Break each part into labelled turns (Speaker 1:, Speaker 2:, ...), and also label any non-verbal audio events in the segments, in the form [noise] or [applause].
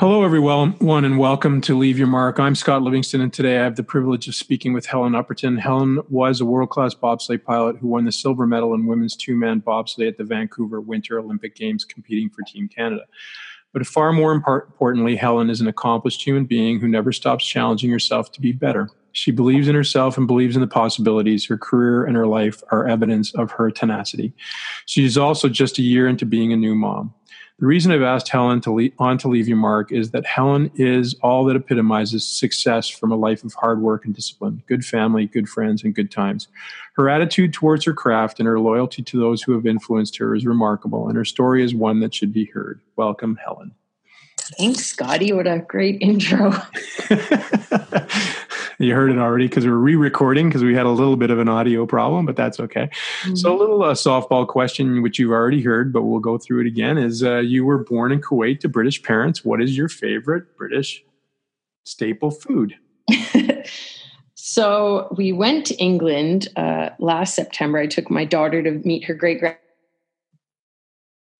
Speaker 1: Hello, everyone, and welcome to Leave Your Mark. I'm Scott Livingston, and today I have the privilege of speaking with Helen Upperton. Helen was a world class bobsleigh pilot who won the silver medal in women's two man bobsleigh at the Vancouver Winter Olympic Games, competing for Team Canada. But far more importantly, Helen is an accomplished human being who never stops challenging herself to be better. She believes in herself and believes in the possibilities. Her career and her life are evidence of her tenacity. She is also just a year into being a new mom. The reason I've asked Helen to leave, on to leave your mark is that Helen is all that epitomizes success from a life of hard work and discipline, good family, good friends, and good times. Her attitude towards her craft and her loyalty to those who have influenced her is remarkable, and her story is one that should be heard. Welcome, Helen.
Speaker 2: Thanks, Scotty. What a great [laughs] intro. [laughs]
Speaker 1: you heard it already because we are re-recording because we had a little bit of an audio problem, but that's okay. Mm-hmm. So a little uh, softball question, which you've already heard, but we'll go through it again. Is uh, you were born in Kuwait to British parents. What is your favorite British staple food? [laughs]
Speaker 2: so we went to England uh, last September. I took my daughter to meet her great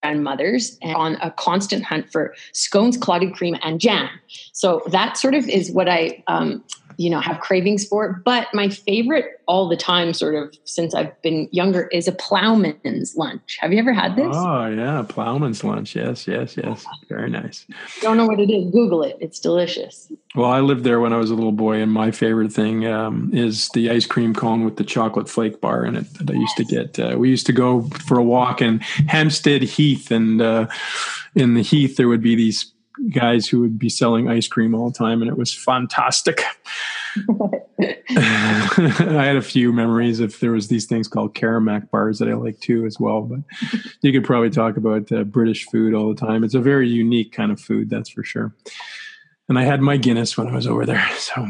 Speaker 2: grandmothers and on a constant hunt for scones, clotted cream, and jam. So that sort of is what I um, you know have cravings for. It. but my favorite all the time sort of since i've been younger is a plowman's lunch. Have you ever had this?
Speaker 1: Oh yeah plowman's lunch. Yes yes yes. Very nice.
Speaker 2: Don't know what it is. Google it. It's delicious.
Speaker 1: Well i lived there when i was a little boy and my favorite thing um, is the ice cream cone with the chocolate flake bar in it that i used to get uh, we used to go for a walk in hampstead heath and uh, in the heath there would be these guys who would be selling ice cream all the time, and it was fantastic. [laughs] I had a few memories if there was these things called Caramac bars that I like too as well. But [laughs] you could probably talk about uh, British food all the time. It's a very unique kind of food, that's for sure. And I had my Guinness when I was over there. [laughs] So,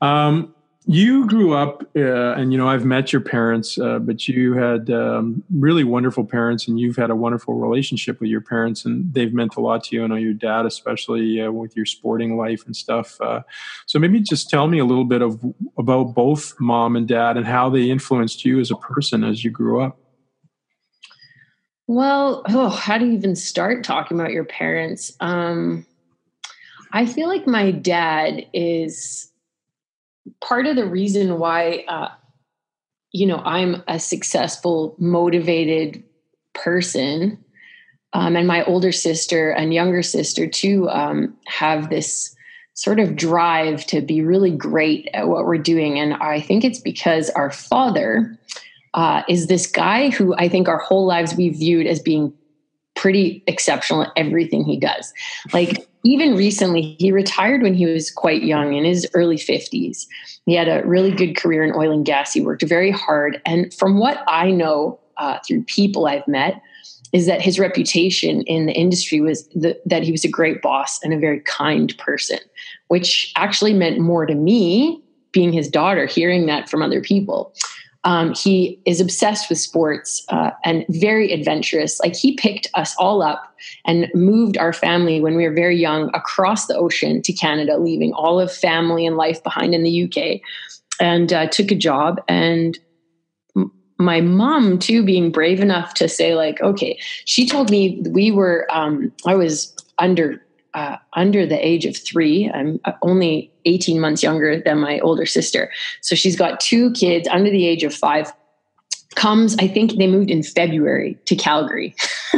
Speaker 1: um, you grew up uh, and you know i've met your parents uh, but you had um, really wonderful parents and you've had a wonderful relationship with your parents and they've meant a lot to you. I know your dad especially uh, with your sporting life and stuff uh, so maybe just tell me a little bit of about both mom and dad and how they influenced you as a person as you grew up.
Speaker 2: Well oh, how do you even start talking about your parents? Um, i feel like my dad is part of the reason why uh, you know i'm a successful motivated person um, and my older sister and younger sister too um, have this sort of drive to be really great at what we're doing. And i think it's because our father uh, is this guy who i think our whole lives we viewed as being pretty exceptional at everything he does like even recently, he retired when he was quite young in his early 50s. He had a really good career in oil and gas. He worked very hard. And from what I know uh, through people I've met, is that his reputation in the industry was the, that he was a great boss and a very kind person, which actually meant more to me being his daughter, hearing that from other people. Um, he is obsessed with sports uh, and very adventurous. Like he picked us all up and moved our family when we were very young across the ocean to Canada, leaving all of family and life behind in the UK, and uh, took a job. And m- my mom, too, being brave enough to say, like, okay, she told me we were, um, I was under uh, under the age of three. I'm uh, only 18 months younger than my older sister. So she's got two kids under the age of five. Comes, I think they moved in February to Calgary. [laughs]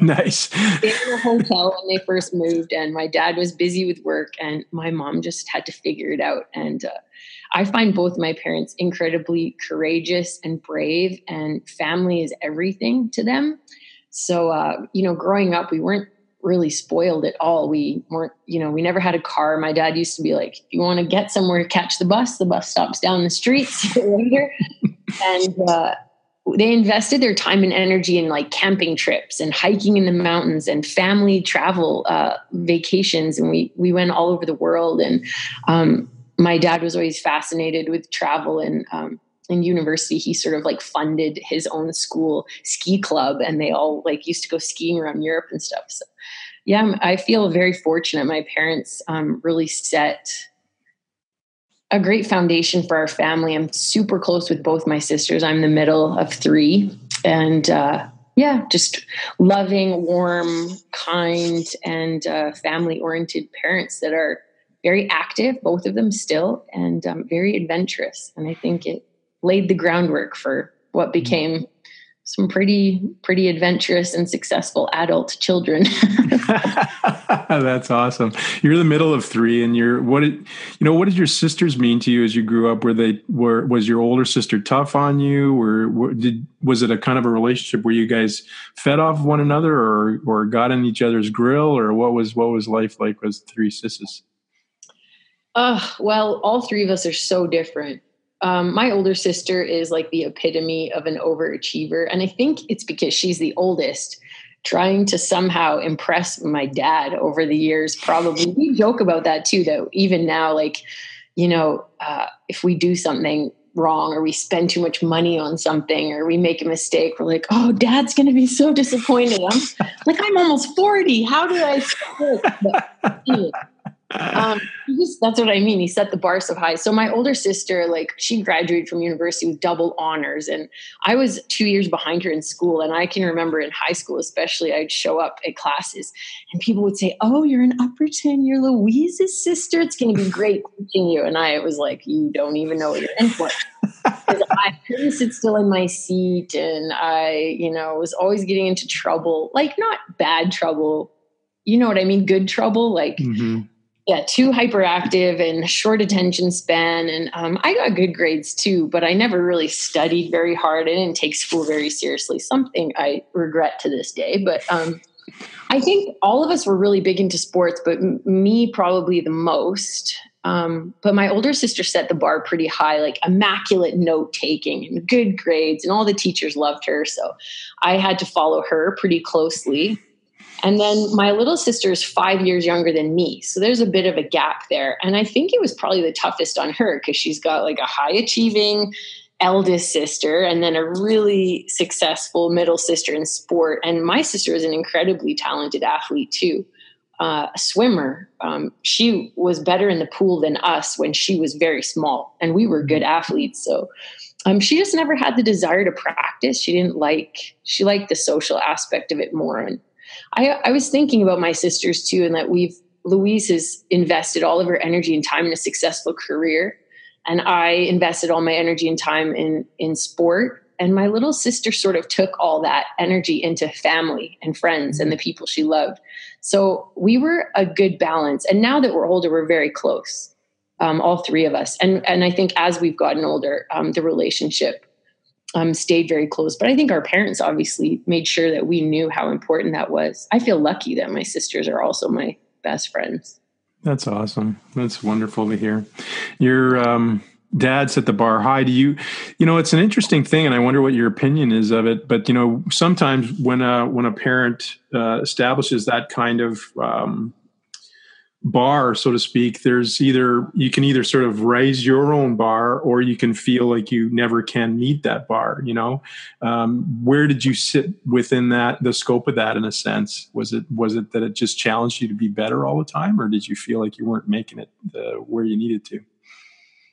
Speaker 1: nice.
Speaker 2: They were in a hotel when they first moved, and my dad was busy with work, and my mom just had to figure it out. And uh, I find both my parents incredibly courageous and brave, and family is everything to them. So, uh, you know, growing up, we weren't really spoiled at all. We weren't, you know, we never had a car. My dad used to be like, if you want to get somewhere, catch the bus. The bus stops down the street. [laughs] And uh, they invested their time and energy in like camping trips and hiking in the mountains and family travel uh, vacations. And we we went all over the world. And um, my dad was always fascinated with travel and um, in university he sort of like funded his own school ski club and they all like used to go skiing around europe and stuff so yeah i feel very fortunate my parents um, really set a great foundation for our family i'm super close with both my sisters i'm the middle of three and uh, yeah, just loving, warm, kind, and uh, family oriented parents that are very active, both of them still, and um, very adventurous. And I think it laid the groundwork for what mm-hmm. became some pretty pretty adventurous and successful adult children. [laughs] [laughs]
Speaker 1: That's awesome. You're the middle of three, and you're what did you know? What did your sisters mean to you as you grew up? Were they were was your older sister tough on you, or did was it a kind of a relationship where you guys fed off one another, or or got in each other's grill, or what was what was life like with three sisters?
Speaker 2: Uh, well, all three of us are so different um, my older sister is like the epitome of an overachiever. And I think it's because she's the oldest, trying to somehow impress my dad over the years. Probably we joke about that too, though. Even now, like, you know, uh, if we do something wrong or we spend too much money on something or we make a mistake, we're like, oh, dad's going to be so disappointed. I'm like, I'm almost 40. How do I? [laughs] Um, that's what I mean. He set the bar so high. So my older sister, like she graduated from university with double honors, and I was two years behind her in school. And I can remember in high school, especially, I'd show up at classes, and people would say, "Oh, you're in Upperton. You're Louise's sister. It's going to be great [laughs] teaching you." And I was like, "You don't even know what you're in for." [laughs] I couldn't sit still in my seat, and I, you know, was always getting into trouble. Like not bad trouble, you know what I mean? Good trouble, like. Mm-hmm yeah, too hyperactive and short attention span. And um, I got good grades too, but I never really studied very hard. I didn't take school very seriously, something I regret to this day. But um, I think all of us were really big into sports, but m- me probably the most. Um, but my older sister set the bar pretty high, like immaculate note taking and good grades, and all the teachers loved her. So I had to follow her pretty closely. And then my little sister is five years younger than me. So there's a bit of a gap there. And I think it was probably the toughest on her because she's got like a high achieving eldest sister and then a really successful middle sister in sport. And my sister is an incredibly talented athlete too. Uh, a swimmer. Um, she was better in the pool than us when she was very small, and we were good athletes. So um, she just never had the desire to practice. She didn't like. She liked the social aspect of it more, and I, I was thinking about my sisters too, and that we've Louise has invested all of her energy and time in a successful career, and I invested all my energy and time in in sport. And my little sister sort of took all that energy into family and friends and the people she loved. So we were a good balance. And now that we're older, we're very close, um, all three of us. And and I think as we've gotten older, um, the relationship um, stayed very close. But I think our parents obviously made sure that we knew how important that was. I feel lucky that my sisters are also my best friends.
Speaker 1: That's awesome. That's wonderful to hear. Your um, dad set the bar high. Do you, you know, it's an interesting thing, and I wonder what your opinion is of it. But you know, sometimes when a when a parent uh, establishes that kind of um, bar, so to speak, there's either you can either sort of raise your own bar or you can feel like you never can meet that bar. You know, um, where did you sit within that the scope of that in a sense? Was it was it that it just challenged you to be better all the time, or did you feel like you weren't making it the, where you needed to?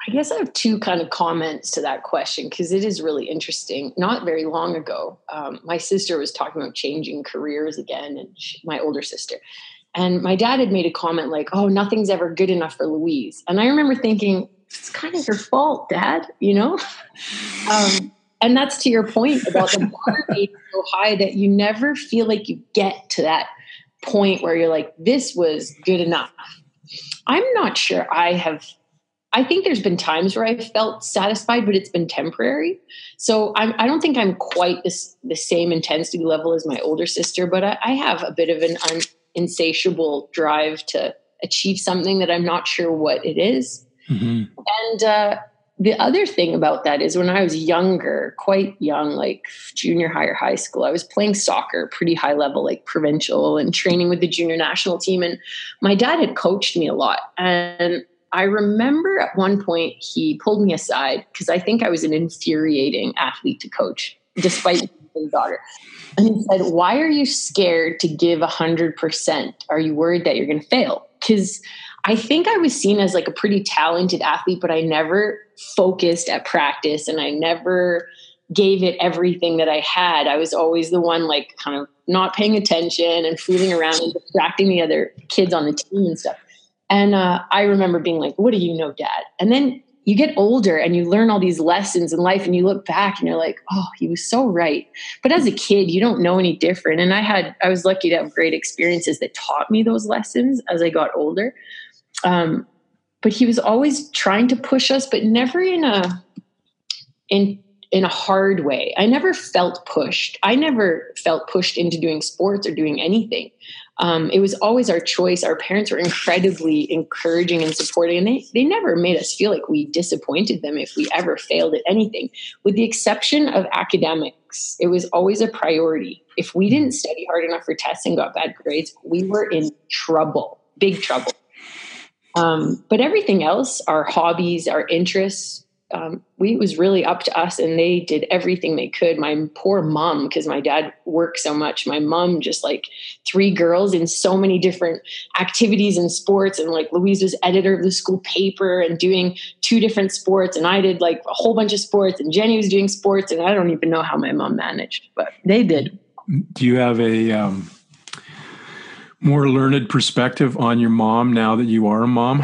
Speaker 2: I guess I have two kind of comments to that question because it is really interesting. Not very long ago, um, my sister was talking about changing careers again, and she, my older sister, and my dad had made a comment like, oh, nothing's ever good enough for Louise. And I remember thinking, it's kind of your fault, dad, you know? [laughs] Um, and that's to your point about the bar [laughs] being so high that you never feel like you get to that point where you're like, this was good enough. I'm not sure I have. I think there's been times where I've felt satisfied, but it's been temporary. So I'm, I do not think I'm quite this, the same intensity level as my older sister, but I, I have a bit of an un, insatiable drive to achieve something that I'm not sure what it is. Mm-hmm. And uh, the other thing about that is when I was younger, quite young, like junior high or high school, I was playing soccer pretty high level, like provincial and training with the junior national team. And my dad had coached me a lot. And I remember at one point he pulled me aside because I think I was an infuriating athlete to coach, despite his daughter. And he said, Why are you scared to give 100%? Are you worried that you're going to fail? Because I think I was seen as like a pretty talented athlete, but I never focused at practice and I never gave it everything that I had. I was always the one like kind of not paying attention and fooling around and distracting the other kids on the team and stuff. And uh, I remember being like, "What do you know, Dad?" And then you get older and you learn all these lessons in life, and you look back and you're like, "Oh, he was so right." But as a kid, you don't know any different. And I had, I was lucky to have great experiences that taught me those lessons as I got older. Um, but he was always trying to push us, but never in a in in a hard way. I never felt pushed. I never felt pushed into doing sports or doing anything. Um, it was always our choice. Our parents were incredibly encouraging and supporting, and they, they never made us feel like we disappointed them if we ever failed at anything, with the exception of academics. It was always a priority. If we didn't study hard enough for tests and got bad grades, we were in trouble, big trouble. Um, but everything else, our hobbies, our interests, um, we it was really up to us and they did everything they could. My poor mom because my dad worked so much. My mom just like three girls in so many different activities and sports. And like louise was editor of the school paper and doing two different sports. And i did like a whole bunch of sports. And jenny was doing sports. And i don't even know how my mom managed but they did.
Speaker 1: Do you have a um, more learned perspective on your mom now that you are a mom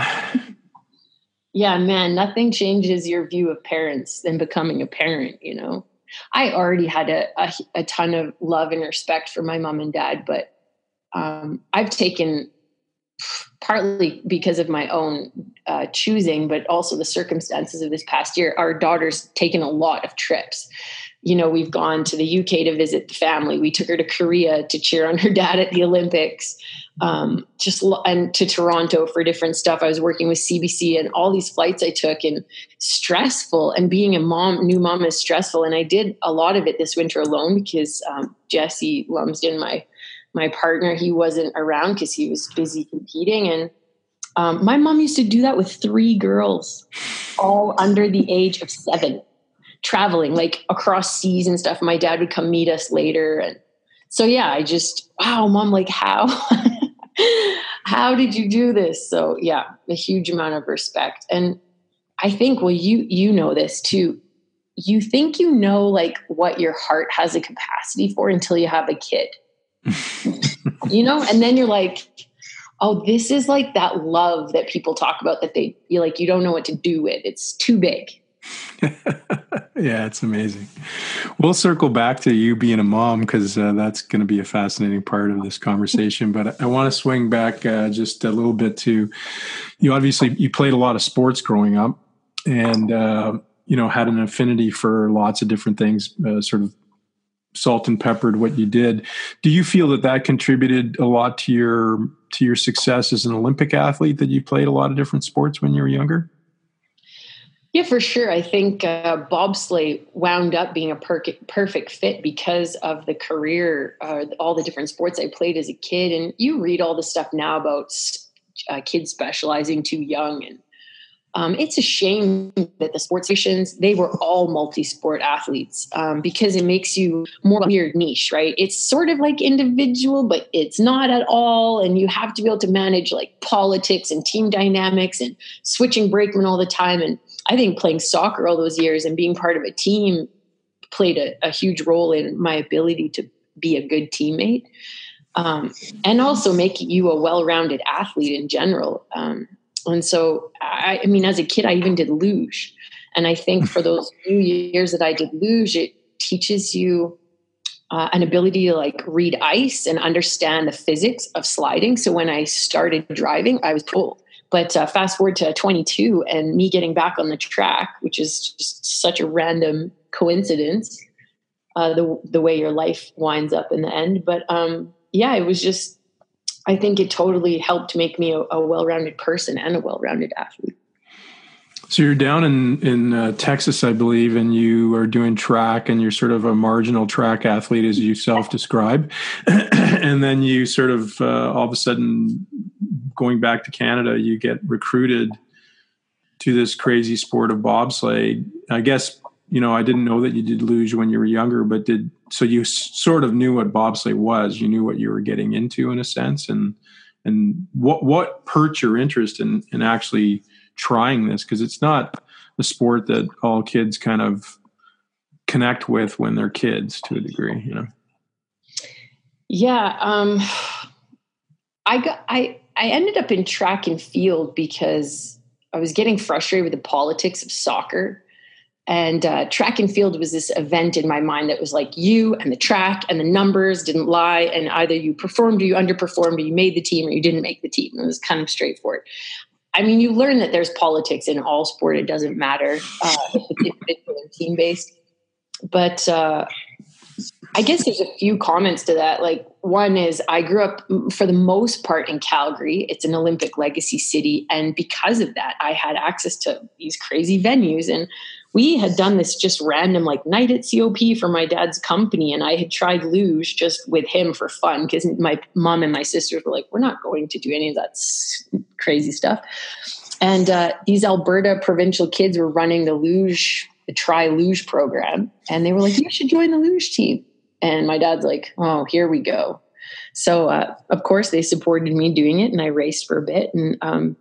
Speaker 2: yeah, man, nothing changes your view of parents than becoming a parent, you know. I already had a, a, a ton of love and respect for my mom and dad, but um, I've taken partly because of my own uh, choosing, but also the circumstances of this past year. Our daughter's taken a lot of trips. You know, we've gone to the UK to visit the family. We took her to Korea to cheer on her dad at the Olympics um, just and to Toronto for different stuff. I was working with CBC and all these flights I took and stressful. And being a mom, new mom is stressful. And I did a lot of it this winter alone because um, Jesse Lumsden, my my partner, he wasn't around because he was busy competing. And um, my mom used to do that with three girls, all under the age of seven, traveling like across seas and stuff. My dad would come meet us later and so yeah, I just wow, mom, like how [laughs] how did you do this? So yeah, a huge amount of respect. And I think, well, you you know this too. You think you know like what your heart has a capacity for until you have a kid. [laughs] you know, and then you're like, oh, this is like that love that people talk about that they you like you don't know what to do with. It's too big. [laughs]
Speaker 1: yeah, it's amazing. We'll circle back to you being a mom because uh, that's going to be a fascinating part of this conversation. But I, want to swing back uh, just a little bit to you. Obviously, you played a lot of sports growing up, and uh, you know had an affinity for lots of different things. Uh, sort of salt and peppered what you did. Do you feel that that contributed a lot to your to your success as an Olympic athlete? That you played a lot of different sports when you were younger?
Speaker 2: Yeah, for sure. I think uh, bobsleigh wound up being a per- perfect fit because of the career, uh, all the different sports I played as a kid. And you read all the stuff now about uh, kids specializing too young, and um, it's a shame that the sports stations they were all multi-sport athletes um, because it makes you more weird niche, right? It's sort of like individual, but it's not at all, and you have to be able to manage like politics and team dynamics and switching brakemen all the time and I think playing soccer all those years and being part of a team played a, a huge role in my ability to be a good teammate. Um, and also making you a well-rounded athlete in general. Um, and so, I, I, mean, as a kid, I even did luge, and I think for those few years that I did luge, it teaches you uh, an ability to like read ice and understand the physics of sliding. So when I started driving, I was pulled. But uh, fast forward to 22 and me getting back on the track, which is just such a random coincidence, uh, the the way your life winds up in the end. But um, yeah, it was just. I think it totally helped make me a, a well-rounded person and a well-rounded athlete.
Speaker 1: So you're down in in uh, Texas, I believe, and you are doing track, and you're sort of a marginal track athlete, as you self-describe, [clears throat] and then you sort of uh, all of a sudden going back to Canada, you get recruited to this crazy sport of bobsleigh. I guess you know I didn't know that you did luge when you were younger, but did so you sort of knew what bobsleigh was. You knew what you were getting into in a sense, and and what what perked your interest in in actually trying this because it's not a sport that all kids kind of connect with when they're kids to a degree, you know?
Speaker 2: Yeah. Um, I got, I, I ended up in track and field because I was getting frustrated with the politics of soccer. And uh, track and field was this event in my mind that was like you and the track and the numbers didn't lie. And either you performed or you underperformed or you made the team or you didn't make the team. It was kind of straightforward. I mean, you learn that there's politics in all sport. It doesn't matter uh, if it's individual team based. But uh, I guess there's a few comments to that. Like one is I grew up for the most part in Calgary. It's an Olympic legacy city. And because of that, I had access to these crazy venues. And we had done this just random like night at COP for my dad's company. And I had tried luge just with him for fun because my mom and my sisters were like, we're not going to do any of that crazy stuff. And uh, these Alberta provincial kids were running the luge, the tri luge program. And they were like, you should join the luge team. And my dad's like, oh, here we go. So, uh, of course, they supported me doing it, and I raced for a bit. And um,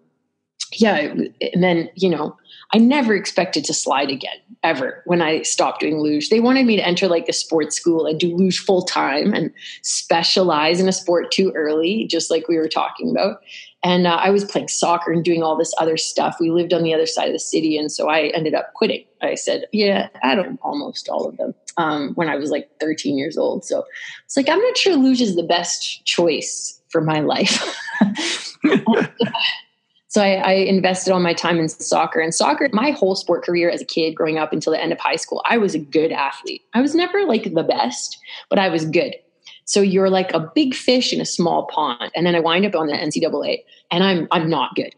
Speaker 2: yeah, and then, you know, I never expected to slide again, ever, when I stopped doing luge. They wanted me to enter like a sports school and do luge full time and specialize in a sport too early, just like we were talking about. And uh, I was playing soccer and doing all this other stuff. We lived on the other side of the city. And so I ended up quitting. I said, yeah, I don't almost all of them um, when I was like 13 years old. So it's like, I'm not sure luge is the best choice for my life. [laughs] [laughs] so I, I, invested all my time in soccer and soccer. My whole sport career as a kid, growing up until the end of high school, I was a good athlete. I was never like the best, but I was good. So you're like a big fish in a small pond. And then I wind up on the NCAA and I'm I'm not good.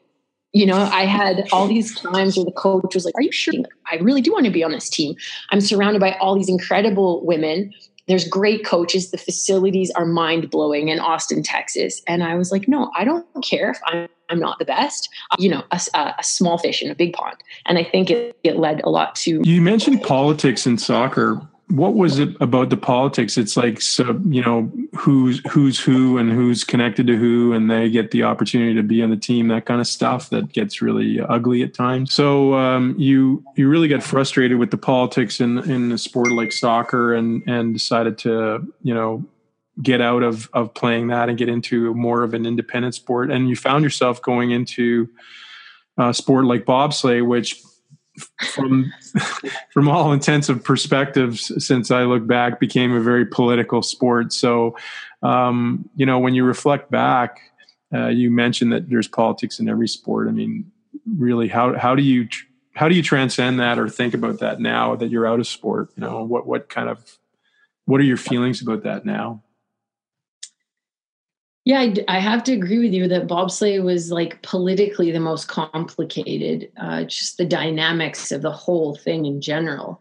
Speaker 2: You know, I had all these times where the coach was like, Are you sure? I really do want to be on this team. I'm surrounded by all these incredible women. There's great coaches. The facilities are mind blowing in Austin, Texas. And I was like, No, I don't care if I'm, I'm not the best. You know, a, a, small fish in a big pond. And I think it, it led a lot to.
Speaker 1: You mentioned politics in soccer what was it about the politics? It's like so you know who's who's who and who's connected to who and they get the opportunity to be on the team that kind of stuff that gets really ugly at times. So um, you you really got frustrated with the politics in in a sport like soccer and and decided to you know get out of of playing that and get into more of an independent sport. And you found yourself going into a sport like bobsleigh which from [laughs] from all intensive perspectives since I look back became a very political sport. So, um, you know, when you reflect back, uh, you mentioned that there's politics in every sport. I mean, really, how how do you how do you transcend that or think about that now that you're out of sport? You know, what what kind of what are your feelings about that now?
Speaker 2: Yeah, I, I, have to agree with you that bobsleigh was like politically the most complicated, uh, just the dynamics of the whole thing in general.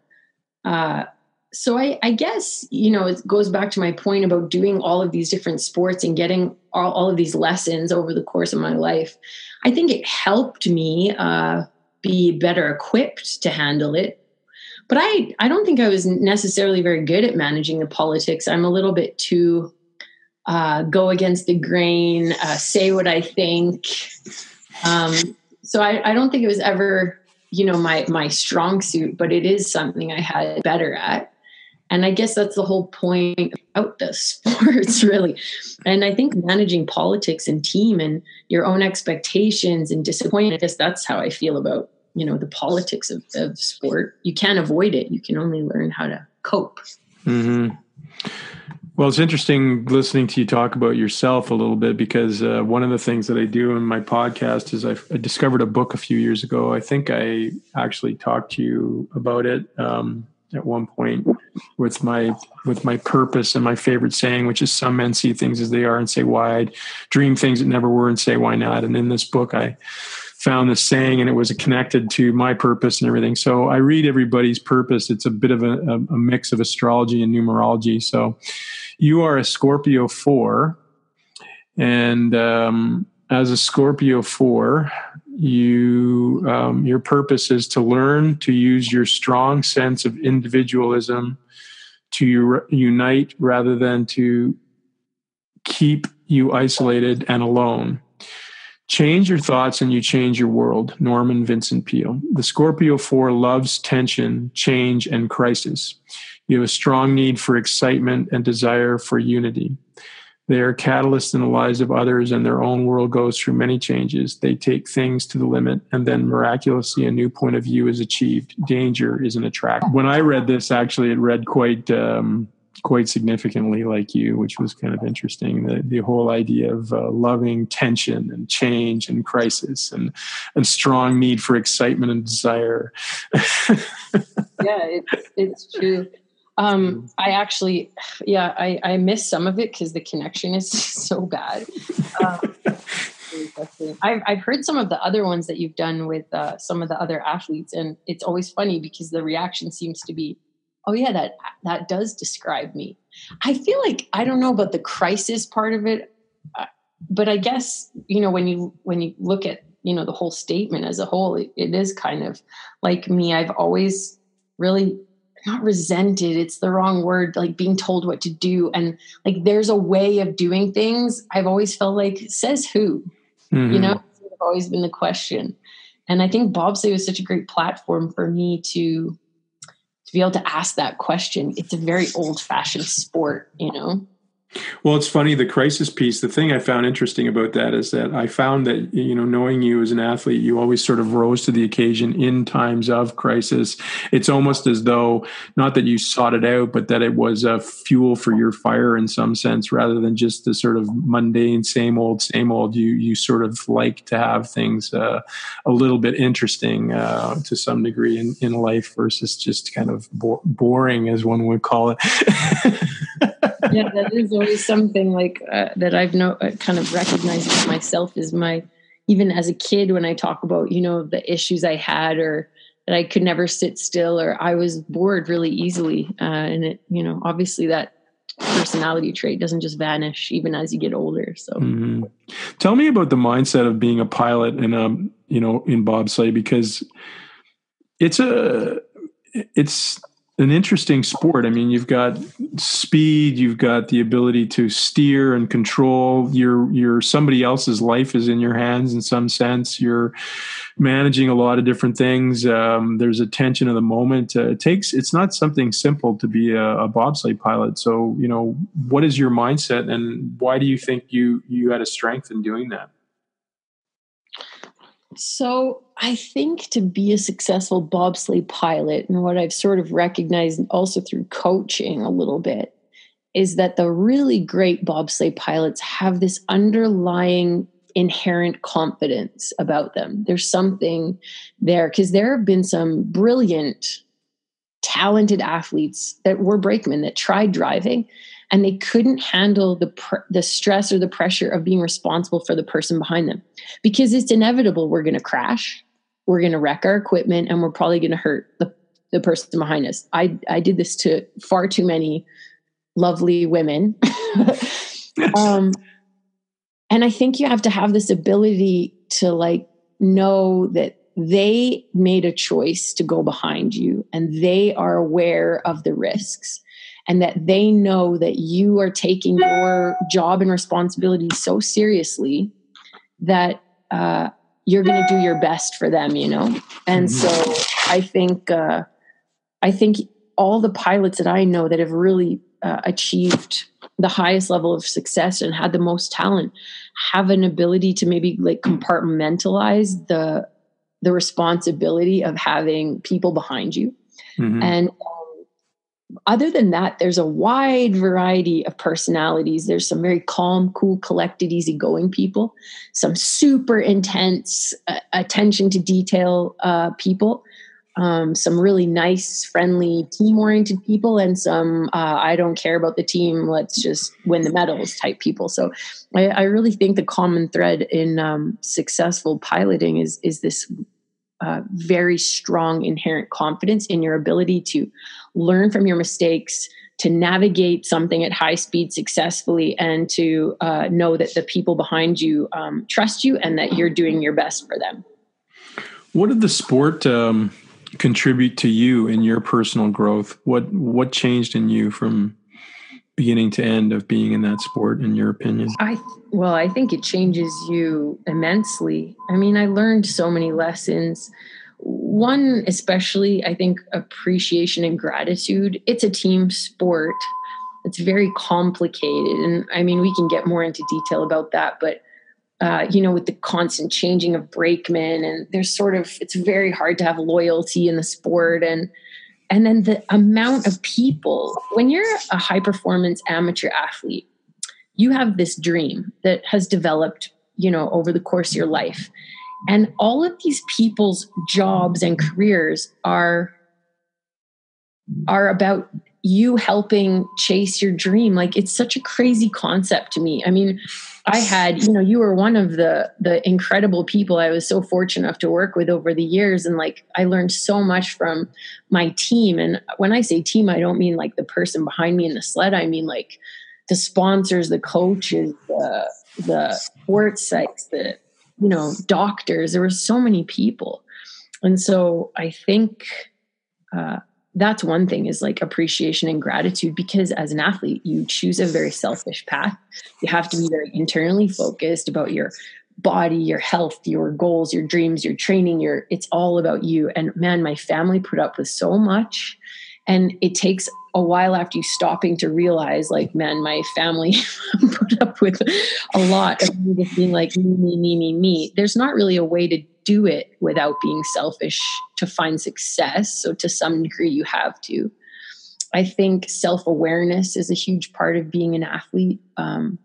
Speaker 2: Uh, so I, I, guess, you know, it goes back to my point about doing all of these different sports and getting all, all of these lessons over the course of my life. I think it helped me uh, be better equipped to handle it. But I, I don't think I was necessarily very good at managing the politics. I'm a little bit too uh, go against the grain, uh, say what I think. Um, so I, I, don't think it was ever, you know, my my strong suit, but it is something I had better at. And I guess that's the whole point about the [laughs] sports, really. And I think managing politics and team and your own expectations and disappointment, I guess that's how I feel about, you know, the politics of, of sport. You can't avoid it. You can only learn how to cope.
Speaker 1: Mm-hmm. Well, it's interesting listening to you talk about yourself a little bit because uh, one of the things that I do in my podcast is I've, i discovered a book a few years ago. I think I actually talked to you about it um, at one point with my with my purpose and my favorite saying, which is "Some men see things as they are and say why." I dream things that never were and say why not. And in this book, I found this saying and it was connected to my purpose and everything. So I read everybody's purpose. It's a bit of a, a mix of astrology and numerology. So you are a Scorpio 4. And um, as a Scorpio 4, you um, your purpose is to learn to use your strong sense of individualism to unite rather than to keep you isolated and alone Change your thoughts and you change your world. Norman Vincent Peale. The Scorpio 4 loves tension, change, and crisis. You have a strong need for excitement and desire for unity. They are catalysts in the lives of others, and their own world goes through many changes. They take things to the limit, and then miraculously, a new point of view is achieved. Danger is an attract. When I read this, actually, it read quite um, quite significantly like you, which was kind of interesting. The, the whole idea of uh, loving tension and change and crisis and and strong need for excitement and desire. [laughs]
Speaker 2: yeah, it's it's true. Um, I actually, [sighs] yeah, I, I miss some of it because the connection is [laughs] so bad. Um, [laughs] I've, I've heard some of the other ones that you've done with uh, some of the other athletes, and it's always funny because the reaction seems to be, "Oh yeah, that that does describe me." I feel like I don't know about the crisis part of it, uh, but I guess you know when you when you look at you know the whole statement as a whole, it, it is kind of like me. I've always really not resented it's the wrong word like being told what to do. And like there's a way of doing things. I've always felt like says who? Mm-hmm. you know it's always been the question. And i think bobsleigh was such a great platform for me to to be able to ask that question. It's a very old fashioned sport you know
Speaker 1: well, it's funny the crisis piece. The thing I found interesting about that is that I found that you know, knowing you as an athlete, you always sort of rose to the occasion in times of crisis. It's almost as though not that you sought it out, but that it was a fuel for your fire in some sense, rather than just the sort of mundane, same old, same old. You you sort of like to have things uh, a little bit interesting uh, to some degree in, in life versus just kind of bo- boring, as one would call it. [laughs]
Speaker 2: yeah, that is always something like uh, that I've no uh, kind of recognized myself as my even as a kid when I talk about you know the issues I had or that I could never sit still or I was bored really easily, uh, and it you know obviously that personality trait doesn't just vanish even as you get older. So, mm-hmm.
Speaker 1: tell me about the mindset of being a pilot in um you know in bobsleigh because it's a it's an interesting sport. I mean, you've got speed, you've got the ability to steer and control. Your your somebody else's life is in your hands in some sense. You're managing a lot of different things. Um, there's a tension of the moment. Uh, it takes. It's not something simple to be a, a bobsleigh pilot. So, you know, what is your mindset, and why do you think you you had a strength in doing that?
Speaker 2: So I think to be a successful bobsleigh pilot, and what I've sort of recognized also through coaching a little bit, is that the really great bobsleigh pilots have this underlying inherent confidence about them. There's something there because there have been some brilliant, talented athletes that were brakemen that tried driving and they couldn't handle the pr- the stress or the pressure of being responsible for the person behind them. Because it's inevitable we're going to crash we're going to wreck our equipment and we're probably going to hurt the, the person behind us. I i did this to far too many lovely women. [laughs] Um and i think you have to have this ability to like know that they made a choice to go behind you and they are aware of the risks and that they know that you are taking your job and responsibility so seriously that uh, you're going to do your best for them you know? And so i think uh, i think all the pilots that i know that have really uh, achieved the highest level of success and had the most talent have an ability to maybe like compartmentalize the the responsibility of having people behind you. Mm-hmm. and other than that, there's a wide variety of personalities. There's some very calm, cool, collected, easygoing people, some super intense, uh, attention to detail uh, people, um, some really nice, friendly, team oriented people, and some uh, I don't care about the team, let's just win the medals type people. So I, I really think the common thread in um, successful piloting is, is this uh, very strong inherent confidence in your ability to learn from your mistakes, to navigate something at high speed successfully, and to uh, know that the people behind you um, trust you and that you're doing your best for them.
Speaker 1: What did the sport um, contribute to you in your personal growth? What what changed in you from beginning to end of being in that sport in your opinion
Speaker 2: i well i think it changes you immensely i mean i learned so many lessons one especially i think appreciation and gratitude. It's a team sport. It's very complicated and i mean we can get more into detail about that but uh, you know with the constant changing of brakemen and there's sort of it's very hard to have loyalty in the sport and and then the amount of people. When you're a high performance amateur athlete you have this dream that has developed you know over the course of your life and all of these people's jobs and careers are are about you helping chase your dream. Like it's such a crazy concept to me. I mean i had you know you were one of the the incredible people i was so fortunate enough to work with over the years. And like i learned so much from my team. And when i say team i don't mean like the person behind me in the sled. I mean like the sponsors the coaches the the sports sites the you know doctors there were so many people. And so i think uh, that's one thing is like appreciation and gratitude because as an athlete you choose a very selfish path. You have to be very internally focused about your body your health your goals your dreams your training your it's all about you. And man my family put up with so much and it takes a while after you stopping to realize like man my family [laughs] put up with a lot of me just being like me me me me me there's not really a way to do it without being selfish to find success. So, to some degree, you have to. I think self awareness is a huge part of being an athlete. Um,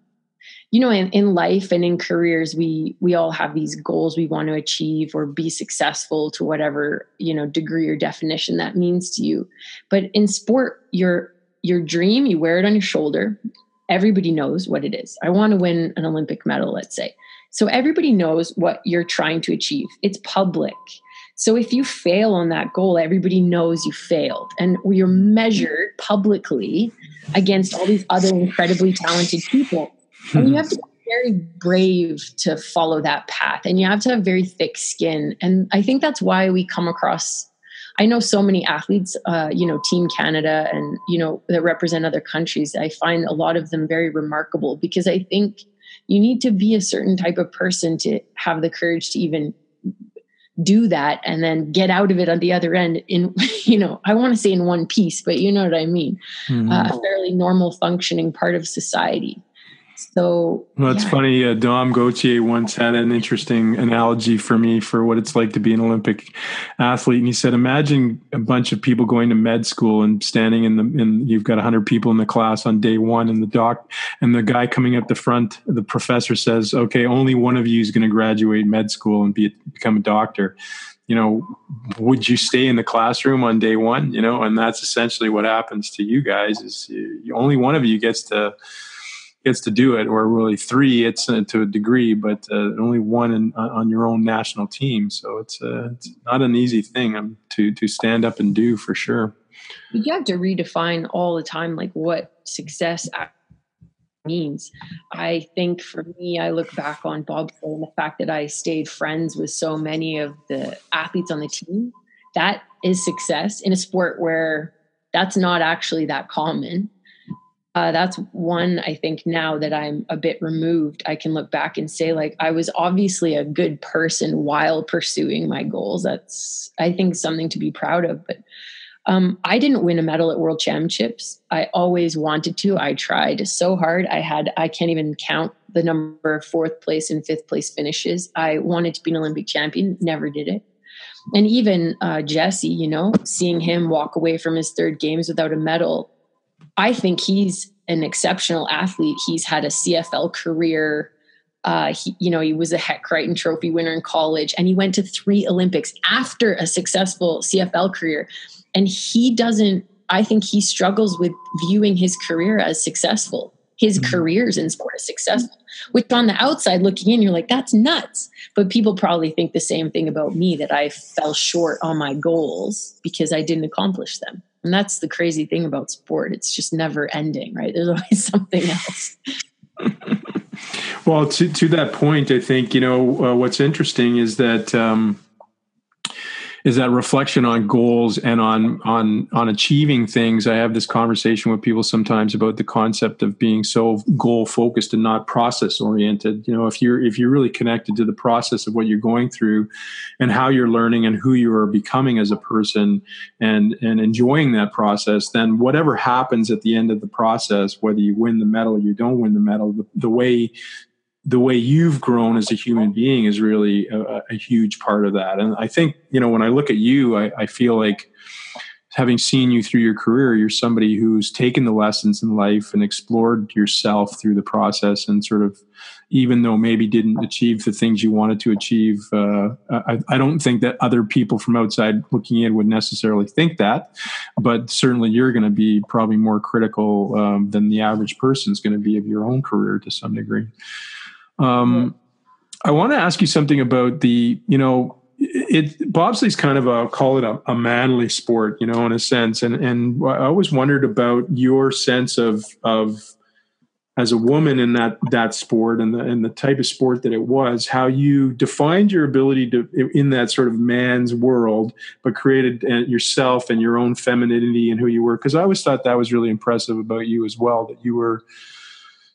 Speaker 2: you know, in, in life and in careers, we we all have these goals we want to achieve or be successful to whatever you know degree or definition that means to you. But in sport, your your dream, you wear it on your shoulder. Everybody knows what it is. I want to win an Olympic medal, let's say. So everybody knows what you're trying to achieve. It's public. So if you fail on that goal, everybody knows you failed. And you're measured publicly against all these other incredibly talented people. And you have to [laughs] be very brave to follow that path. And you have to have very thick skin. And I think that's why we come across I know so many athletes, uh, you know, Team Canada and, you know, that represent other countries. I find a lot of them very remarkable because I think you need to be a certain type of person to have the courage to even do that and then get out of it on the other end in [laughs] you know i want to say in one piece but you know what i mean mm-hmm. uh, a fairly normal functioning part of society so
Speaker 1: well, it's yeah. funny. Uh, Dom Gauthier once had an interesting analogy for me for what it's like to be an Olympic athlete, and he said, "Imagine a bunch of people going to med school and standing in the and you've got hundred people in the class on day one, and the doc and the guy coming up the front, the professor says, "Okay, only one of you is going to graduate med school and be become a doctor." you know, would you stay in the classroom on day one? You know, and that's essentially what happens to you guys. Is you, only one of you gets to gets to do it, or really three. It's uh, to a degree, but uh, only one in, uh, on your own national team. So it's uh, it's not an easy thing um, to to stand up and do for sure.
Speaker 2: You have to redefine all the time, like what success means. I think for me, I look back on bobsleigh and the fact that I stayed friends with so many of the athletes on the team. That is success in a sport where that's not actually that common uh, that's one I think now that I'm a bit removed, I can look back and say, like, I was obviously a good person while pursuing my goals. That's, I think, something to be proud of. But um, I didn't win a medal at World Championships. I always wanted to. I tried so hard. I had, I can't even count the number of fourth place and fifth place finishes. I wanted to be an Olympic champion, never did it. And even uh, Jesse, you know, seeing him walk away from his third games without a medal I think he's an exceptional athlete. He's had a CFL career. Uh, he, you know, he was a Hec Crighton Trophy winner in college, and he went to three Olympics after a successful CFL career. And he doesn't. I think he struggles with viewing his career as successful. His mm-hmm. careers in sport as successful, which on the outside looking in, you're like, that's nuts. But people probably think the same thing about me that I fell short on my goals because I didn't accomplish them. And that's the crazy thing about sport. It's just never ending, right? There's always [laughs] something else.
Speaker 1: well, to, to that point, I think, you know, uh, what's interesting is that, um, is that reflection on goals and on on on achieving things. I have this conversation with people sometimes about the concept of being so goal focused and not process oriented. You know if you're if you're really connected to the process of what you're going through and how you're learning and who you are becoming as a person and and enjoying that process then whatever happens at the end of the process whether you win the medal or you don't win the medal the, the way the way you've grown as a human being is really a, a, huge part of that. And I think, you know, when I look at you, I, I, feel like having seen you through your career, you're somebody who's taken the lessons in life and explored yourself through the process and sort of, even though maybe didn't achieve the things you wanted to achieve, uh, I, I, don't think that other people from outside looking in would necessarily think that, but certainly you're going to be probably more critical um, than the average person is going to be of your own career to some degree. Um, I want to ask you something about the, you know, it bobsleigh's kind of a call it a, a, manly sport, you know, in a sense, and and I always wondered about your sense of of as a woman in that that sport and the and the type of sport that it was, how you defined your ability to in that sort of man's world, but created uh, yourself and your own femininity and who you were. Because I always thought that was really impressive about you as well, that you were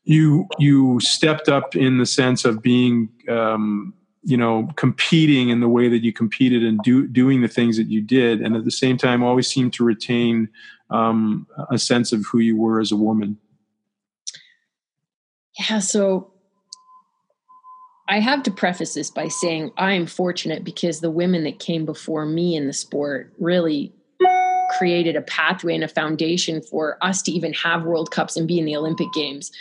Speaker 1: you you stepped up in the sense of being um, you know competing in the way that you competed and do, doing the things that you did and at the same time always seemed to retain um, a sense of who you were as a woman.
Speaker 2: Yeah so i have to preface this by saying i am fortunate because the women that came before me in the sport really created a pathway and a foundation for us to even have World Cups and be in the Olympic Games.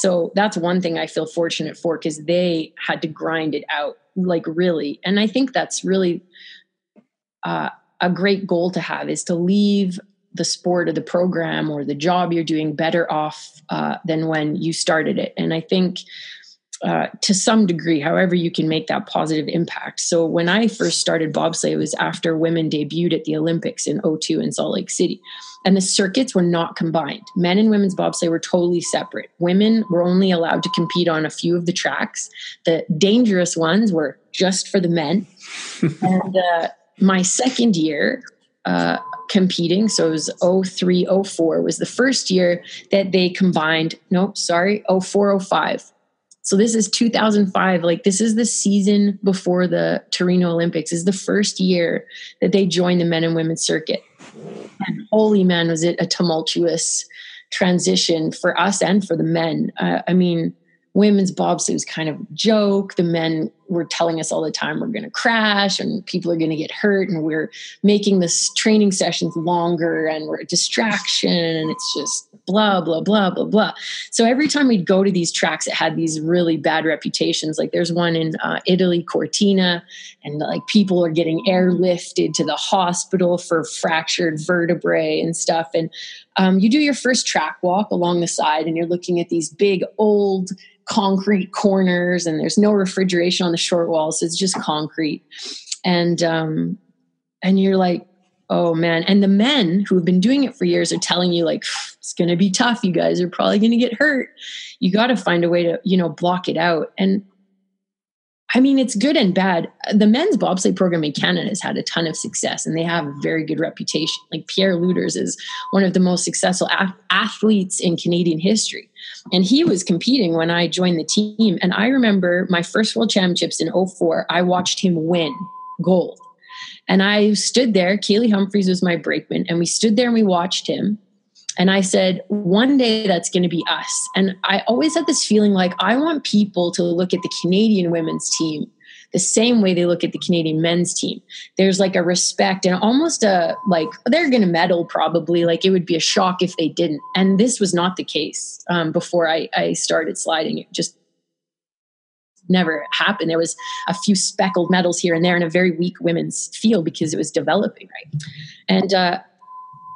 Speaker 2: So that's one thing I feel fortunate for because they had to grind it out, like really. And I think that's really uh, a great goal to have is to leave the sport or the program or the job you're doing better off uh, than when you started it. And I think uh, to some degree, however you can make that positive impact. So when I first started bobsleigh, it was after women debuted at the Olympics in 02 in Salt Lake City. And the circuits were not combined. Men and women's bobsleigh were totally separate. Women were only allowed to compete on a few of the tracks. The dangerous ones were just for the men. [laughs] and uh, my second year, uh, competing. So it was 03, 04 was the first year that they combined, nope, sorry, 04, 05 so this is 2005. Like this is the season before the Torino Olympics. This is the first year that they joined the men and women's circuit. And holy man, was it a tumultuous transition for us and for the men. Uh, I mean, women's bobsleigh was kind of joke. The men were telling us all the time we're going to crash and people are going to get hurt, and we're making this training sessions longer and we're a distraction, and it's just blah blah blah blah blah. So every time we'd go to these tracks, it had these really bad reputations. Like there's one in uh, Italy, Cortina, and like people are getting airlifted to the hospital for fractured vertebrae and stuff. And um, you do your first track walk along the side, and you're looking at these big old concrete corners and there's no refrigeration on the short walls it's just concrete and um and you're like oh man and the men who have been doing it for years are telling you like it's going to be tough you guys are probably going to get hurt you got to find a way to you know block it out and I mean, it's good and bad. The men's bobsleigh program in Canada has had a ton of success and they have a very good reputation. Like Pierre Lueders is one of the most successful athletes in Canadian history. And he was competing when I joined the team. And I remember my first world championships in 04, I watched him win gold. And I stood there, Kaillie Humphries was my brakeman, and we stood there and we watched him. And I said, one day that's going to be us. And I always had this feeling like I want people to look at the Canadian women's team the same way they look at the Canadian men's team. There's like a respect and almost a like they're going to medal probably. Like it would be a shock if they didn't. And this was not the case um, before I, I started sliding. It just never happened. There was a few speckled medals here and there in a very weak women's field because it was developing right. And uh,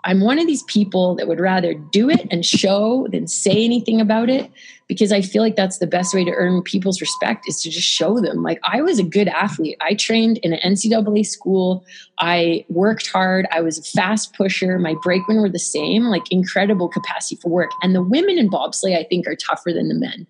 Speaker 2: I'm one of these people that would rather do it and show than say anything about it because I feel like that's the best way to earn people's respect is to just show them. Like I was a good athlete. I trained in an NCAA school. I worked hard. I was a fast pusher. My brakemen were the same, like incredible capacity for work. And the women in bobsleigh, I think, are tougher than the men.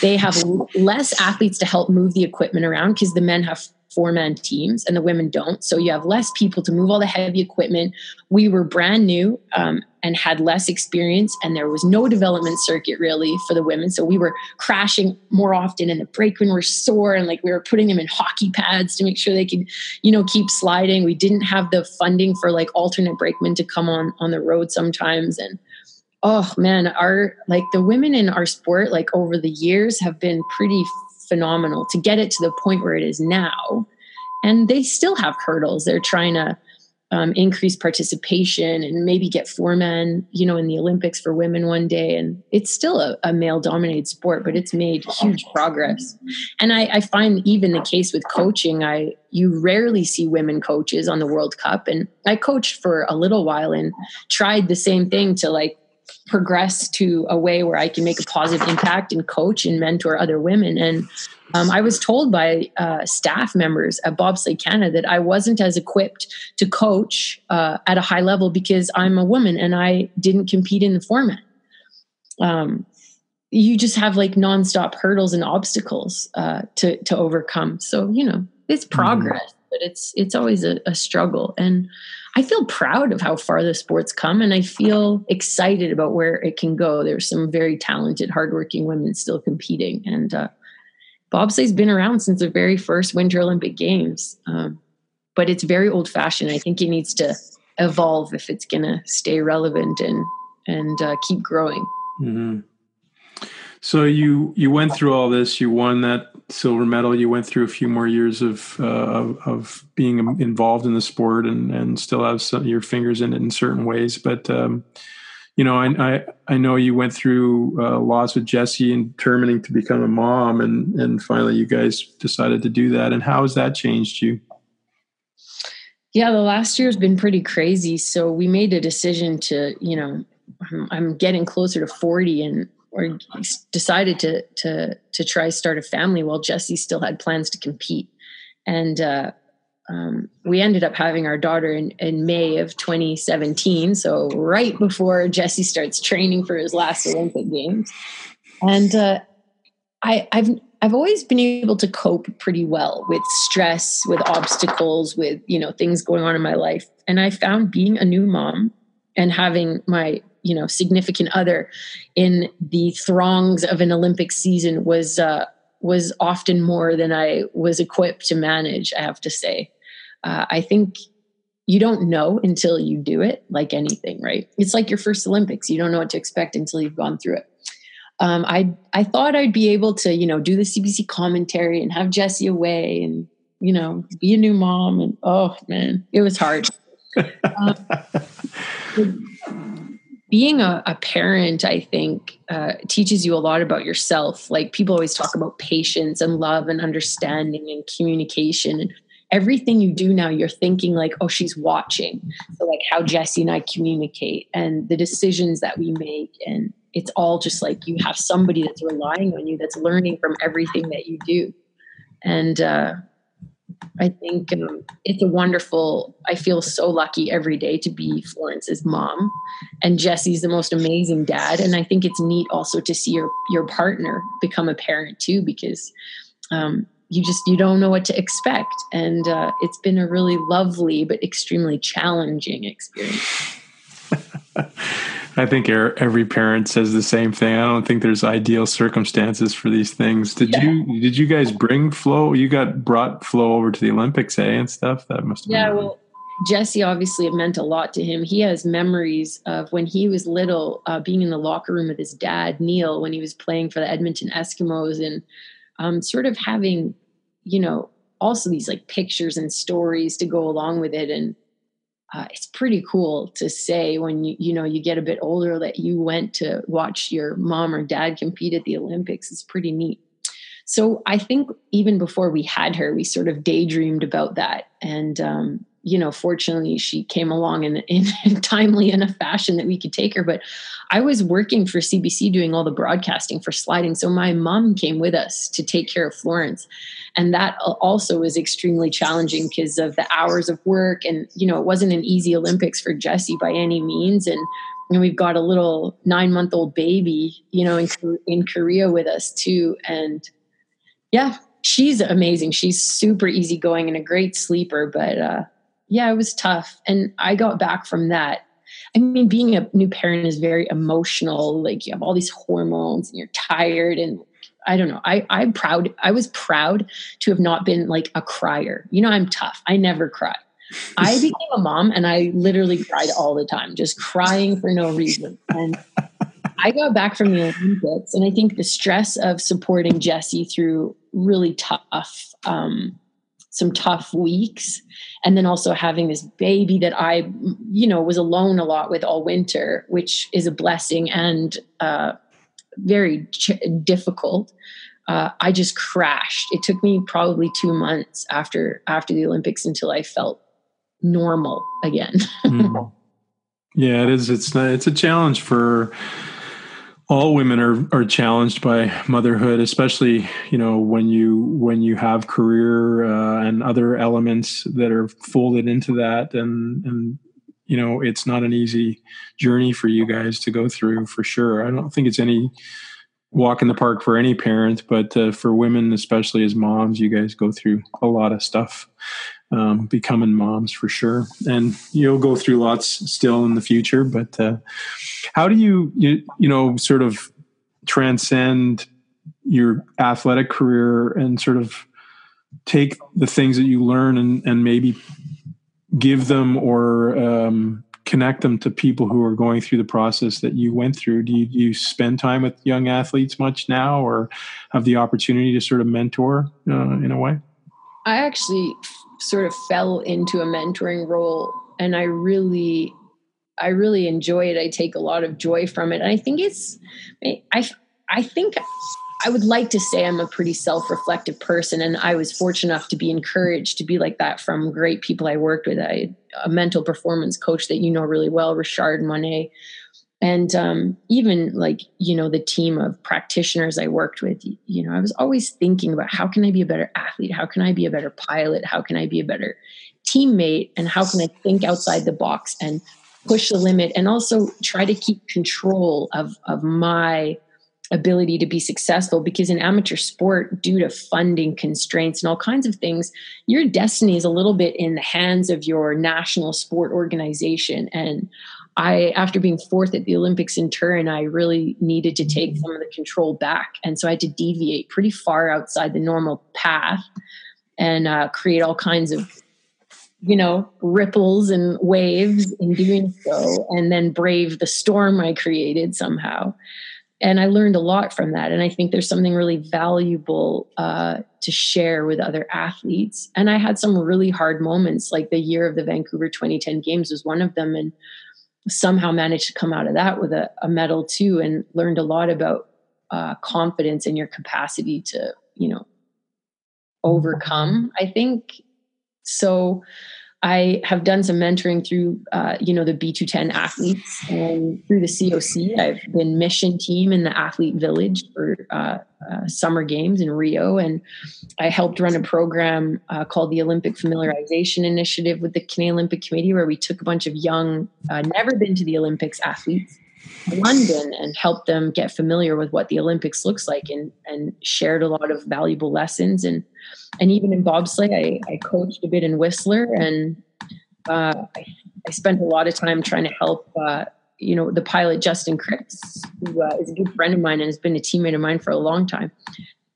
Speaker 2: They have [laughs] less athletes to help move the equipment around because the men have four man teams and the women don't. So you have less people to move all the heavy equipment. We were brand new um, and had less experience, and there was no development circuit really for the women. So we were crashing more often, and the brakemen were sore, and like we were putting them in hockey pads to make sure they could, you know, keep sliding. We didn't have the funding for like alternate brakemen to come on on the road sometimes, and oh man, our like the women in our sport, like over the years, have been pretty phenomenal to get it to the point where it is now. And they still have hurdles. They're trying to um, increase participation and maybe get four men, you know, in the Olympics for women one day. And it's still a, a male dominated sport, but it's made huge progress. And I, I, find even the case with coaching, I you rarely see women coaches on the World Cup. And I coached for a little while and tried the same thing to like progress to a way where I can make a positive impact and coach and mentor other women. And um, I was told by uh, staff members at Bobsleigh Canada that I wasn't as equipped to coach uh, at a high level because I'm a woman and I didn't compete in the format. Um, you just have like nonstop hurdles and obstacles uh, to to overcome. So you know it's mm-hmm. progress, mm-hmm. but it's it's always a, a struggle. And I feel proud of how far the sport's come and I feel excited about where it can go. There's some very talented, hardworking women still competing. And uh, bobsleigh's been around since the very first Winter Olympic Games, um, but it's very old fashioned. I think it needs to evolve if it's going to stay relevant and and uh, keep growing.
Speaker 1: Mm-hmm. So you you went through all this. You won that silver medal. You went through a few more years of uh, of, being involved in the sport and and still have some, your fingers in it in certain ways. But um, you know, I, I, I know you went through uh, loss with Jesse and determining to become a mom, and and finally you guys decided to do that. And how has that changed you?
Speaker 2: Yeah, the last year has been pretty crazy. So we made a decision to, you know, I'm, I'm getting closer to 40 and or decided to to to try start a family while Jesse still had plans to compete, and uh, um, we ended up having our daughter in, in May of 2017, so right before Jesse starts training for his last Olympic Games, and uh, I, I've I've always been able to cope pretty well with stress, with obstacles, with you know things going on in my life, and I found being a new mom and having my you know significant other in the throngs of an Olympic season was uh, was often more than I was equipped to manage. I have to say, uh, I think you don't know until you do it, like anything, right? It's like your first Olympics. You don't know what to expect until you've gone through it. Um, I I thought I'd be able to, you know, do the CBC commentary and have Jesse away and you know be a new mom and oh man, it was hard. Um, being a, a, parent, I think, uh, teaches you a lot about yourself. Like people always talk about patience and love and understanding and communication. And everything you do now, you're thinking like, oh, she's watching. So, like how Jesse and I communicate and the decisions that we make. And it's all just like you have somebody that's relying on you, that's learning from everything that you do. And uh, I think um, it's a wonderful. I feel so lucky every day to be Florence's mom, and Jesse's the most amazing dad. And I think it's neat also to see your your partner become a parent too, because um, you just you don't know what to expect, and uh, it's been a really lovely but extremely challenging experience. [laughs]
Speaker 1: I think every parent says the same thing. I don't think there's ideal circumstances for these things. Did yeah. you did you guys bring Flo? You got brought Flo over to the Olympics, eh, and stuff. That must have
Speaker 2: yeah. Been well, Jesse obviously it meant a lot to him. He has memories of when he was little, uh, being in the locker room with his dad Neil when he was playing for the Edmonton Eskimos, and um, sort of having, you know, also these like pictures and stories to go along with it, and uh, it's pretty cool to say when you you know you get a bit older that you went to watch your mom or dad compete at the Olympics. It's pretty neat. So I think even before we had her, we sort of daydreamed about that, and um, you know, fortunately, she came along in, in, [laughs] in timely enough fashion that we could take her. But I was working for CBC doing all the broadcasting for sliding. So my mom came with us to take care of Florence. And that also was extremely challenging because of the hours of work. And, you know, it wasn't an easy Olympics for Jesse by any means. And, and we've got a little nine month old baby, you know, in, in Korea with us too. And yeah, she's amazing. She's super easygoing and a great sleeper, but uh, yeah, it was tough. And I got back from that. I mean, being a new parent is very emotional. Like you have all these hormones and you're tired and I don't know. I, I'm proud. I was proud to have not been like a crier. You know, I'm tough. I never cry. I [laughs] became a mom and I literally cried all the time, just crying for no reason. And I got back from the Olympics, and I think the stress of supporting Jesse through really tough, um, some tough weeks, and then also having this baby that I, you know, was alone a lot with all winter, which is a blessing and uh, very ch- difficult. Uh, I just crashed. It took me probably two months after after the Olympics until I felt normal again. [laughs] mm.
Speaker 1: Yeah, it is. It's it's a challenge for all women are are challenged by motherhood, especially you know when you when you have career uh, and other elements that are folded into that, and and you know it's not an easy journey for you guys to go through for sure. I don't think it's any walk in the park for any parent, but uh, for women, especially as moms, you guys go through a lot of stuff um, becoming moms for sure. And you'll go through lots still in the future. But uh, how do you, you, you know, sort of transcend your athletic career and sort of take the things that you learn and, and maybe give them or um, connect them to people who are going through the process that you went through? Do you, do you spend time with young athletes much now or have the opportunity to sort of mentor uh, in a way?
Speaker 2: I actually sort of fell into a mentoring role and I really I really enjoy it. I take a lot of joy from it. And I think it's I I think I would like to say I'm a pretty self-reflective person and I was fortunate enough to be encouraged to be like that from great people I worked with. I a mental performance coach that you know really well, Richard Monet, and um, even like you know the team of practitioners i worked with you know i was always thinking about how can i be a better athlete? How can i be a better pilot? How can i be a better teammate? And how can i think outside the box and push the limit and also try to keep control of of my ability to be successful? Because in amateur sport due to funding constraints and all kinds of things your destiny is a little bit in the hands of your national sport organization. And I, after being fourth at the Olympics in Turin, I really needed to take some of the control back. And so I had to deviate pretty far outside the normal path and uh, create all kinds of, you know, ripples and waves in doing so, and then brave the storm I created somehow. And I learned a lot from that. And I think there's something really valuable uh, to share with other athletes. And I had some really hard moments, like the year of the Vancouver 2010 Games was one of them. And somehow managed to come out of that with a, a medal too and learned a lot about uh, confidence in your capacity to you know overcome i think. So I have done some mentoring through, uh, you know, the B2ten athletes and through the COC. I've been mission team in the athlete village for uh, uh, summer games in Rio. And I helped run a program uh, called the Olympic Familiarization Initiative with the Canadian Olympic Committee, where we took a bunch of young, uh, never been to the Olympics athletes London and helped them get familiar with what the Olympics looks like and, and shared a lot of valuable lessons. And, and even in bobsleigh, I, I coached a bit in Whistler and uh, I, I, spent a lot of time trying to help, uh, you know, the pilot Justin Kripps, who uh, is a good friend of mine and has been a teammate of mine for a long time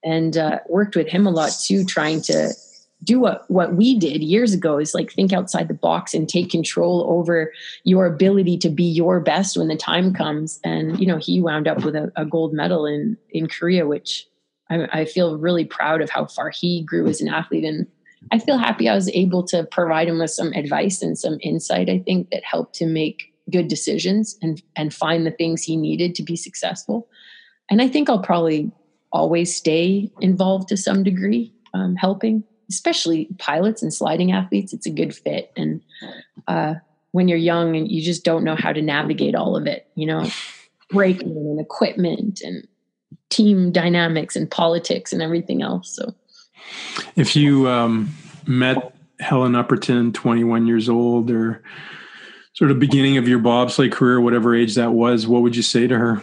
Speaker 2: and uh, worked with him a lot too, trying to do what what we did years ago is like think outside the box and take control over your ability to be your best when the time comes. And you know he wound up with a, a gold medal in in korea which I, I, feel really proud of how far he grew as an athlete. And i feel happy i was able to provide him with some advice and some insight i think that helped him make good decisions and and find the things he needed to be successful. And i think i'll probably always stay involved to some degree um, helping especially pilots and sliding athletes, it's a good fit. And uh, when you're young and you just don't know how to navigate all of it, you know, [laughs] braking and equipment and team dynamics and politics and everything else. So,
Speaker 1: if you um, met Helen Upperton, 21 years old, or sort of beginning of your bobsleigh career, whatever age that was, what would you say to her?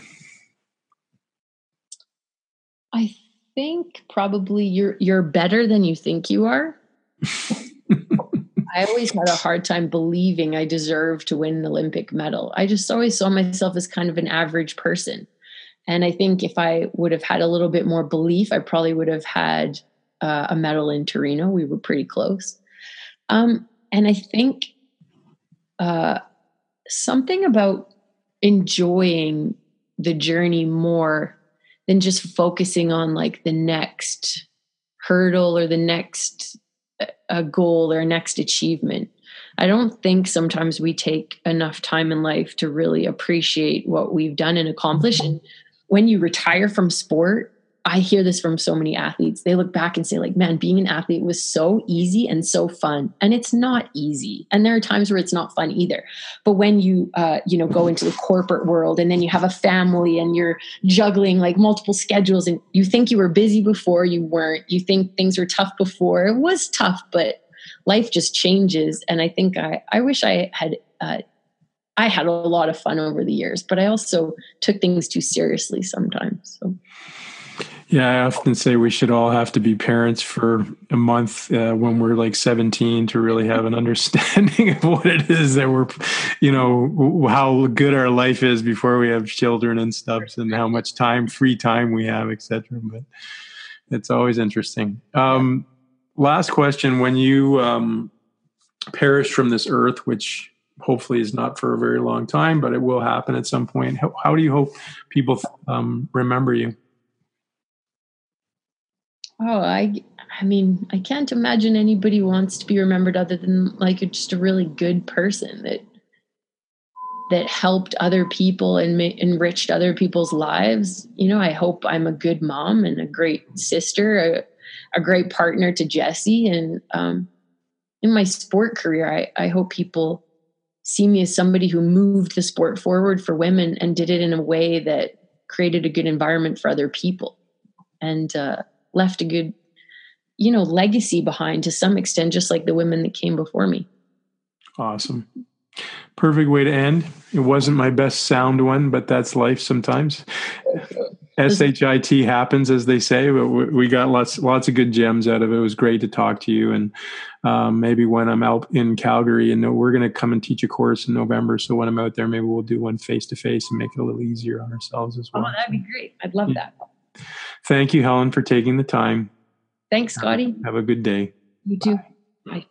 Speaker 2: I think probably you're you're better than you think you are. [laughs] I always had a hard time believing I deserved to win an Olympic medal. I just always saw myself as kind of an average person. And I think if I would have had a little bit more belief, I probably would have had uh, a medal in Torino. We were pretty close. Um, and I think uh, something about enjoying the journey more than just focusing on like the next hurdle or the next uh, a goal or next achievement. I don't think sometimes we take enough time in life to really appreciate what we've done and accomplished. Mm-hmm. And when you retire from sport, I hear this from so many athletes. They look back and say, like, man, being an athlete was so easy and so fun. And it's not easy. And there are times where it's not fun either. But when you, uh, you know, go into the corporate world and then you have a family and you're juggling like multiple schedules and you think you were busy before you weren't, you think things were tough before. It was tough, but life just changes. And I think I, I wish I had, uh, I had a lot of fun over the years, but I also took things too seriously sometimes. So.
Speaker 1: Yeah, I often say we should all have to be parents for a month uh, when we're like 17 to really have an [laughs] understanding of what it is that we're, you know, how good our life is before we have children and stuff and how much time, free time we have, etc. But it's always interesting. Um, last question when you um, perish from this earth, which hopefully is not for a very long time, but it will happen at some point, how, how do you hope people um, remember you?
Speaker 2: Oh, I I mean, I can't imagine anybody wants to be remembered other than like just a really good person that that helped other people and ma- enriched other people's lives. You know, I hope I'm a good mom and a great sister, a, a great partner to Jesse. And um, in my sport career, I, I hope people see me as somebody who moved the sport forward for women and did it in a way that created a good environment for other people. And uh, left a good you know legacy behind to some extent just like the women that came before me.
Speaker 1: Awesome. Perfect way to end. It wasn't my best sound one but that's life sometimes. [laughs] Shit happens as they say but we got lots lots of good gems out of it. It was great to talk to you. And um, maybe when i'm out in calgary and we're going to come and teach a course in november. So when i'm out there maybe we'll do one face to face and make it a little easier on ourselves as well.
Speaker 2: Oh that'd be great. I'd love yeah. that
Speaker 1: Thank you, Helen, for taking the time.
Speaker 2: Thanks, Scotty.
Speaker 1: Have a good day.
Speaker 2: You too. Bye. Bye.